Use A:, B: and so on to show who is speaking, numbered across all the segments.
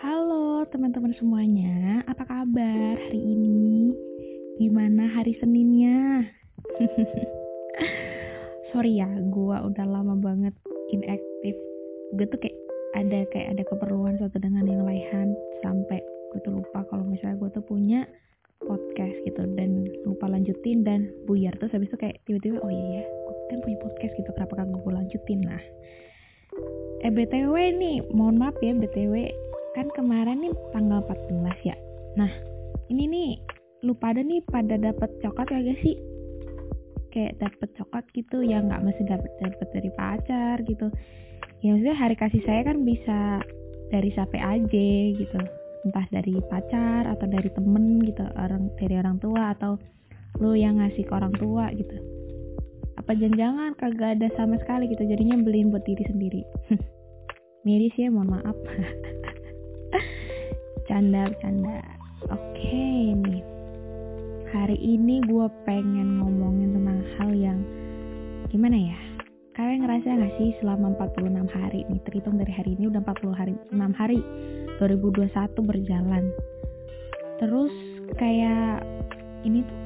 A: Halo teman-teman semuanya, apa kabar hari ini? Gimana hari Seninnya? Sorry ya, gue udah lama banget inaktif. Gue tuh kayak ada kayak ada keperluan satu dengan yang lain sampai gue tuh lupa kalau misalnya gue tuh punya podcast gitu dan lupa lanjutin dan buyar terus habis itu kayak tiba-tiba oh iya ya gue kan punya podcast gitu kenapa kan gue lanjutin lah eh btw nih mohon maaf ya btw kan kemarin nih tanggal 14 ya? Nah ini nih lu pada nih pada dapat coklat ya gak sih? Kayak dapet coklat gitu ya nggak mesti dapet dapet dari pacar gitu. Ya maksudnya hari kasih saya kan bisa dari siapa aja gitu. Entah dari pacar atau dari temen gitu orang dari orang tua atau lu yang ngasih ke orang tua gitu. Apa jangan-jangan kagak ada sama sekali gitu jadinya beliin buat diri sendiri. Miris ya mohon maaf canda canda. Oke nih. Hari ini gue pengen ngomongin tentang hal yang gimana ya? Kalian ngerasa gak sih selama 46 hari nih? Terhitung dari hari ini udah 40 hari 6 hari. 2021 berjalan. Terus kayak ini tuh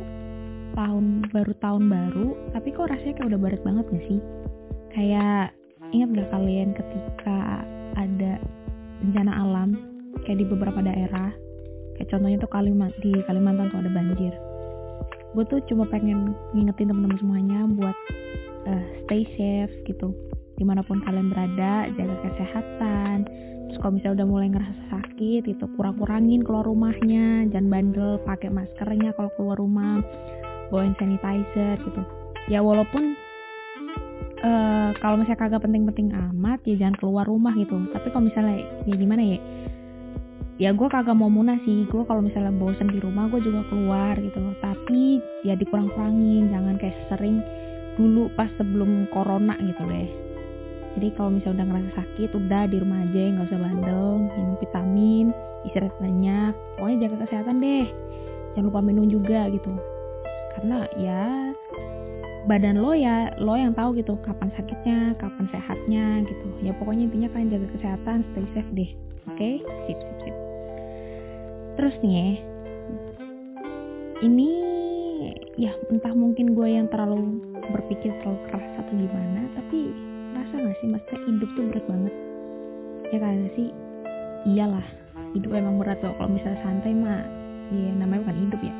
A: tahun baru tahun baru tapi kok rasanya kayak udah barat banget gak sih? Kayak ingat gak kalian ketika ada bencana alam kayak di beberapa daerah. Kayak contohnya tuh di Kalimantan tuh ada banjir. Gue tuh cuma pengen ngingetin teman-teman semuanya buat uh, stay safe gitu. Di mana pun kalian berada jaga kesehatan. Terus kalau misalnya udah mulai ngerasa sakit itu kurang-kurangin keluar rumahnya. Jangan bandel pakai maskernya kalau keluar rumah. Bawain sanitizer gitu. Ya walaupun uh, kalau misalnya kagak penting-penting amat ya jangan keluar rumah gitu. Tapi kalau misalnya ya gimana ya ya gue kagak mau munah sih. Gue kalau misalnya bosen di rumah gue juga keluar gitu. Tapi ya dikurang-kurangin jangan kayak sering dulu pas sebelum corona gitu deh. Jadi kalau misalnya udah ngerasa sakit udah di rumah aja nggak usah bandel minum vitamin istirahat banyak pokoknya jaga kesehatan deh. Jangan lupa minum juga gitu. Karena ya badan lo ya lo yang tahu gitu kapan sakitnya kapan sehatnya gitu. Ya pokoknya intinya kalian jaga kesehatan stay safe deh. Oke? Okay? sip sip sip terus nih ya ini ya entah mungkin gue yang terlalu berpikir terlalu keras atau gimana tapi rasa gak sih maksudnya hidup tuh berat banget? Ya kan sih? Iyalah hidup emang berat loh. Kalau misalnya santai mah ya namanya bukan hidup ya.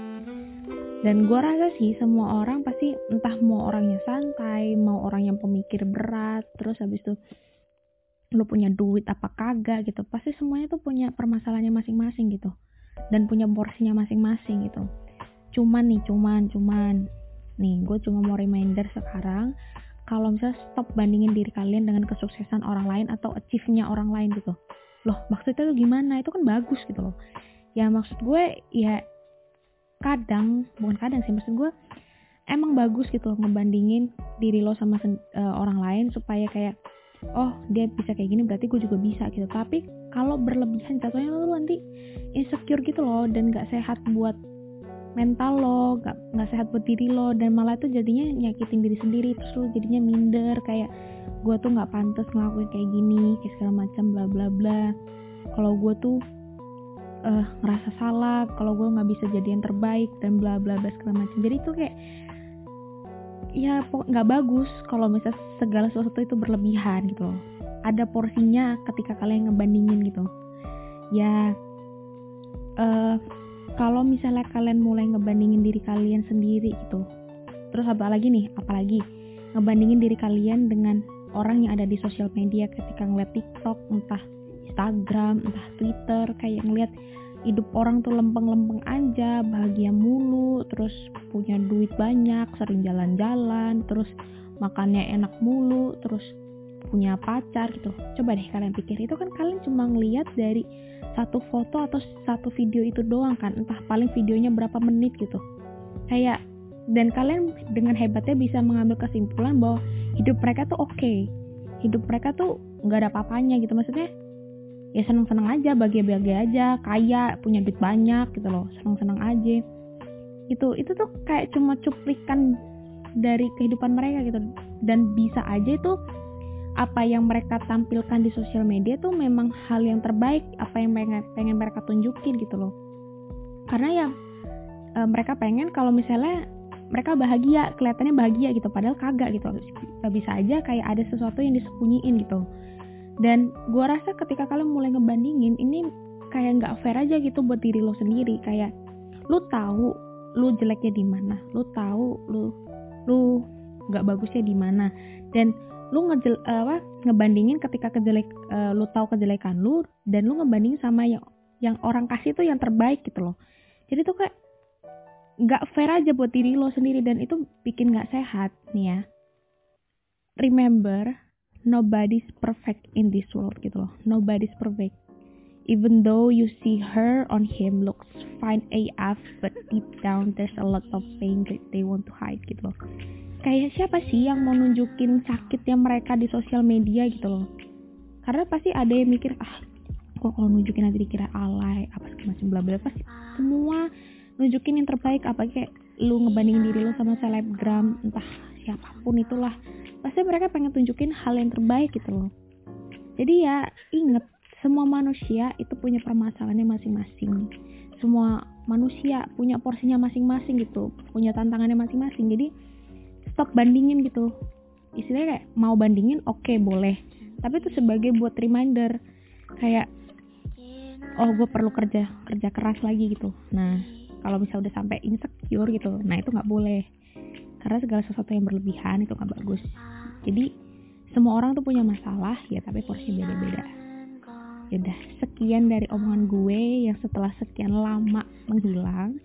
A: Dan gue rasa sih semua orang pasti entah mau orang yang santai mau orang yang pemikir berat terus habis itu lu punya duit apa kagak gitu pasti semuanya tuh punya permasalahannya masing-masing gitu dan punya porsinya masing-masing gitu. Cuman nih cuman cuman. Nih gue cuma mau reminder sekarang kalau misalnya stop bandingin diri kalian dengan kesuksesan orang lain atau achieve-nya orang lain gitu. Loh maksudnya tuh gimana? Itu kan bagus gitu loh. Ya maksud gue ya kadang bukan kadang sih maksud gue emang bagus gitu loh ngebandingin diri lo sama uh, orang lain supaya kayak oh dia bisa kayak gini berarti gue juga bisa gitu. Tapi kalau berlebihan jatuhnya lo nanti insecure gitu loh dan gak sehat buat mental lo gak, gak sehat buat diri lo dan malah itu jadinya nyakitin diri sendiri terus lo jadinya minder kayak gue tuh nggak pantas ngelakuin kayak gini kayak segala macam bla bla bla. Kalau gue tuh uh, ngerasa salah kalau gue nggak bisa jadi yang terbaik dan bla bla bla segala macam. Jadi itu kayak ya nggak bagus kalau misalnya segala sesuatu itu berlebihan gitu loh ada porsinya ketika kalian ngebandingin gitu. Ya uh, kalau misalnya kalian mulai ngebandingin diri kalian sendiri gitu terus apa lagi nih? Apalagi ngebandingin diri kalian dengan orang yang ada di sosial media ketika ngeliat TikTok entah Instagram entah Twitter kayak ngeliat hidup orang tuh lempeng-lempeng aja bahagia mulu terus punya duit banyak sering jalan-jalan terus makannya enak mulu terus punya pacar gitu. Coba deh kalian pikir itu kan kalian cuma ngeliat dari satu foto atau satu video itu doang kan entah paling videonya berapa menit gitu. Kayak dan kalian dengan hebatnya bisa mengambil kesimpulan bahwa hidup mereka tuh oke. Okay. hidup mereka tuh nggak ada apa-apanya gitu maksudnya ya seneng-seneng aja bahagia-bahagia aja kaya punya duit banyak gitu loh seneng-seneng aja. Itu itu tuh kayak cuma cuplikan dari kehidupan mereka gitu. Dan bisa aja itu apa yang mereka tampilkan di sosial media tuh memang hal yang terbaik apa yang pengen, pengen mereka tunjukin gitu loh. Karena ya e, mereka pengen kalau misalnya mereka bahagia kelihatannya bahagia gitu padahal kagak gitu. Bisa aja kayak ada sesuatu yang disembunyiin gitu. Dan gua rasa ketika kalian mulai ngebandingin ini kayak nggak fair aja gitu buat diri lo sendiri. Kayak lu tahu lu jeleknya di mana lu tahu lu lu nggak bagusnya di mana. Dan lu ngejel, apa ngebandingin ketika kejelek uh, lu tahu kejelekan lu dan lu ngebanding sama yang yang orang kasih tuh yang terbaik gitu loh. Jadi tuh kayak nggak fair aja buat diri lo sendiri dan itu bikin nggak sehat nih ya. Remember nobody's perfect in this world gitu loh. Nobody's perfect. Even though you see her on him looks fine AF but deep down there's a lot of pain that they want to hide gitu loh kayak siapa sih yang mau nunjukin sakitnya mereka di sosial media gitu loh. Karena pasti ada yang mikir ah kok kalau nunjukin nanti dikira alay apa macam bla bla pasti semua nunjukin yang terbaik. Apa kayak lu ngebandingin diri lu sama selebgram entah siapa pun itulah pasti mereka pengen tunjukin hal yang terbaik gitu loh. Jadi ya inget semua manusia itu punya permasalahannya masing-masing. Semua manusia punya porsinya masing-masing gitu punya tantangannya masing-masing. Jadi stop bandingin gitu. Istilahnya kayak mau bandingin oke okay, boleh. Tapi itu sebagai buat reminder kayak oh gue perlu kerja kerja keras lagi gitu. Nah kalau misalnya udah sampai insecure gitu nah itu nggak boleh. Karena segala sesuatu yang berlebihan itu nggak bagus. Jadi semua orang tuh punya masalah ya tapi porsi beda-beda. Yaudah sekian dari omongan gue yang setelah sekian lama menghilang.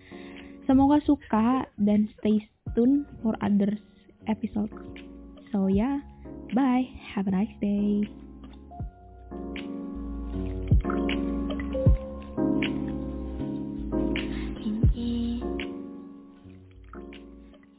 A: Semoga suka dan stay tune for others episode. So yeah, bye. Have a nice day.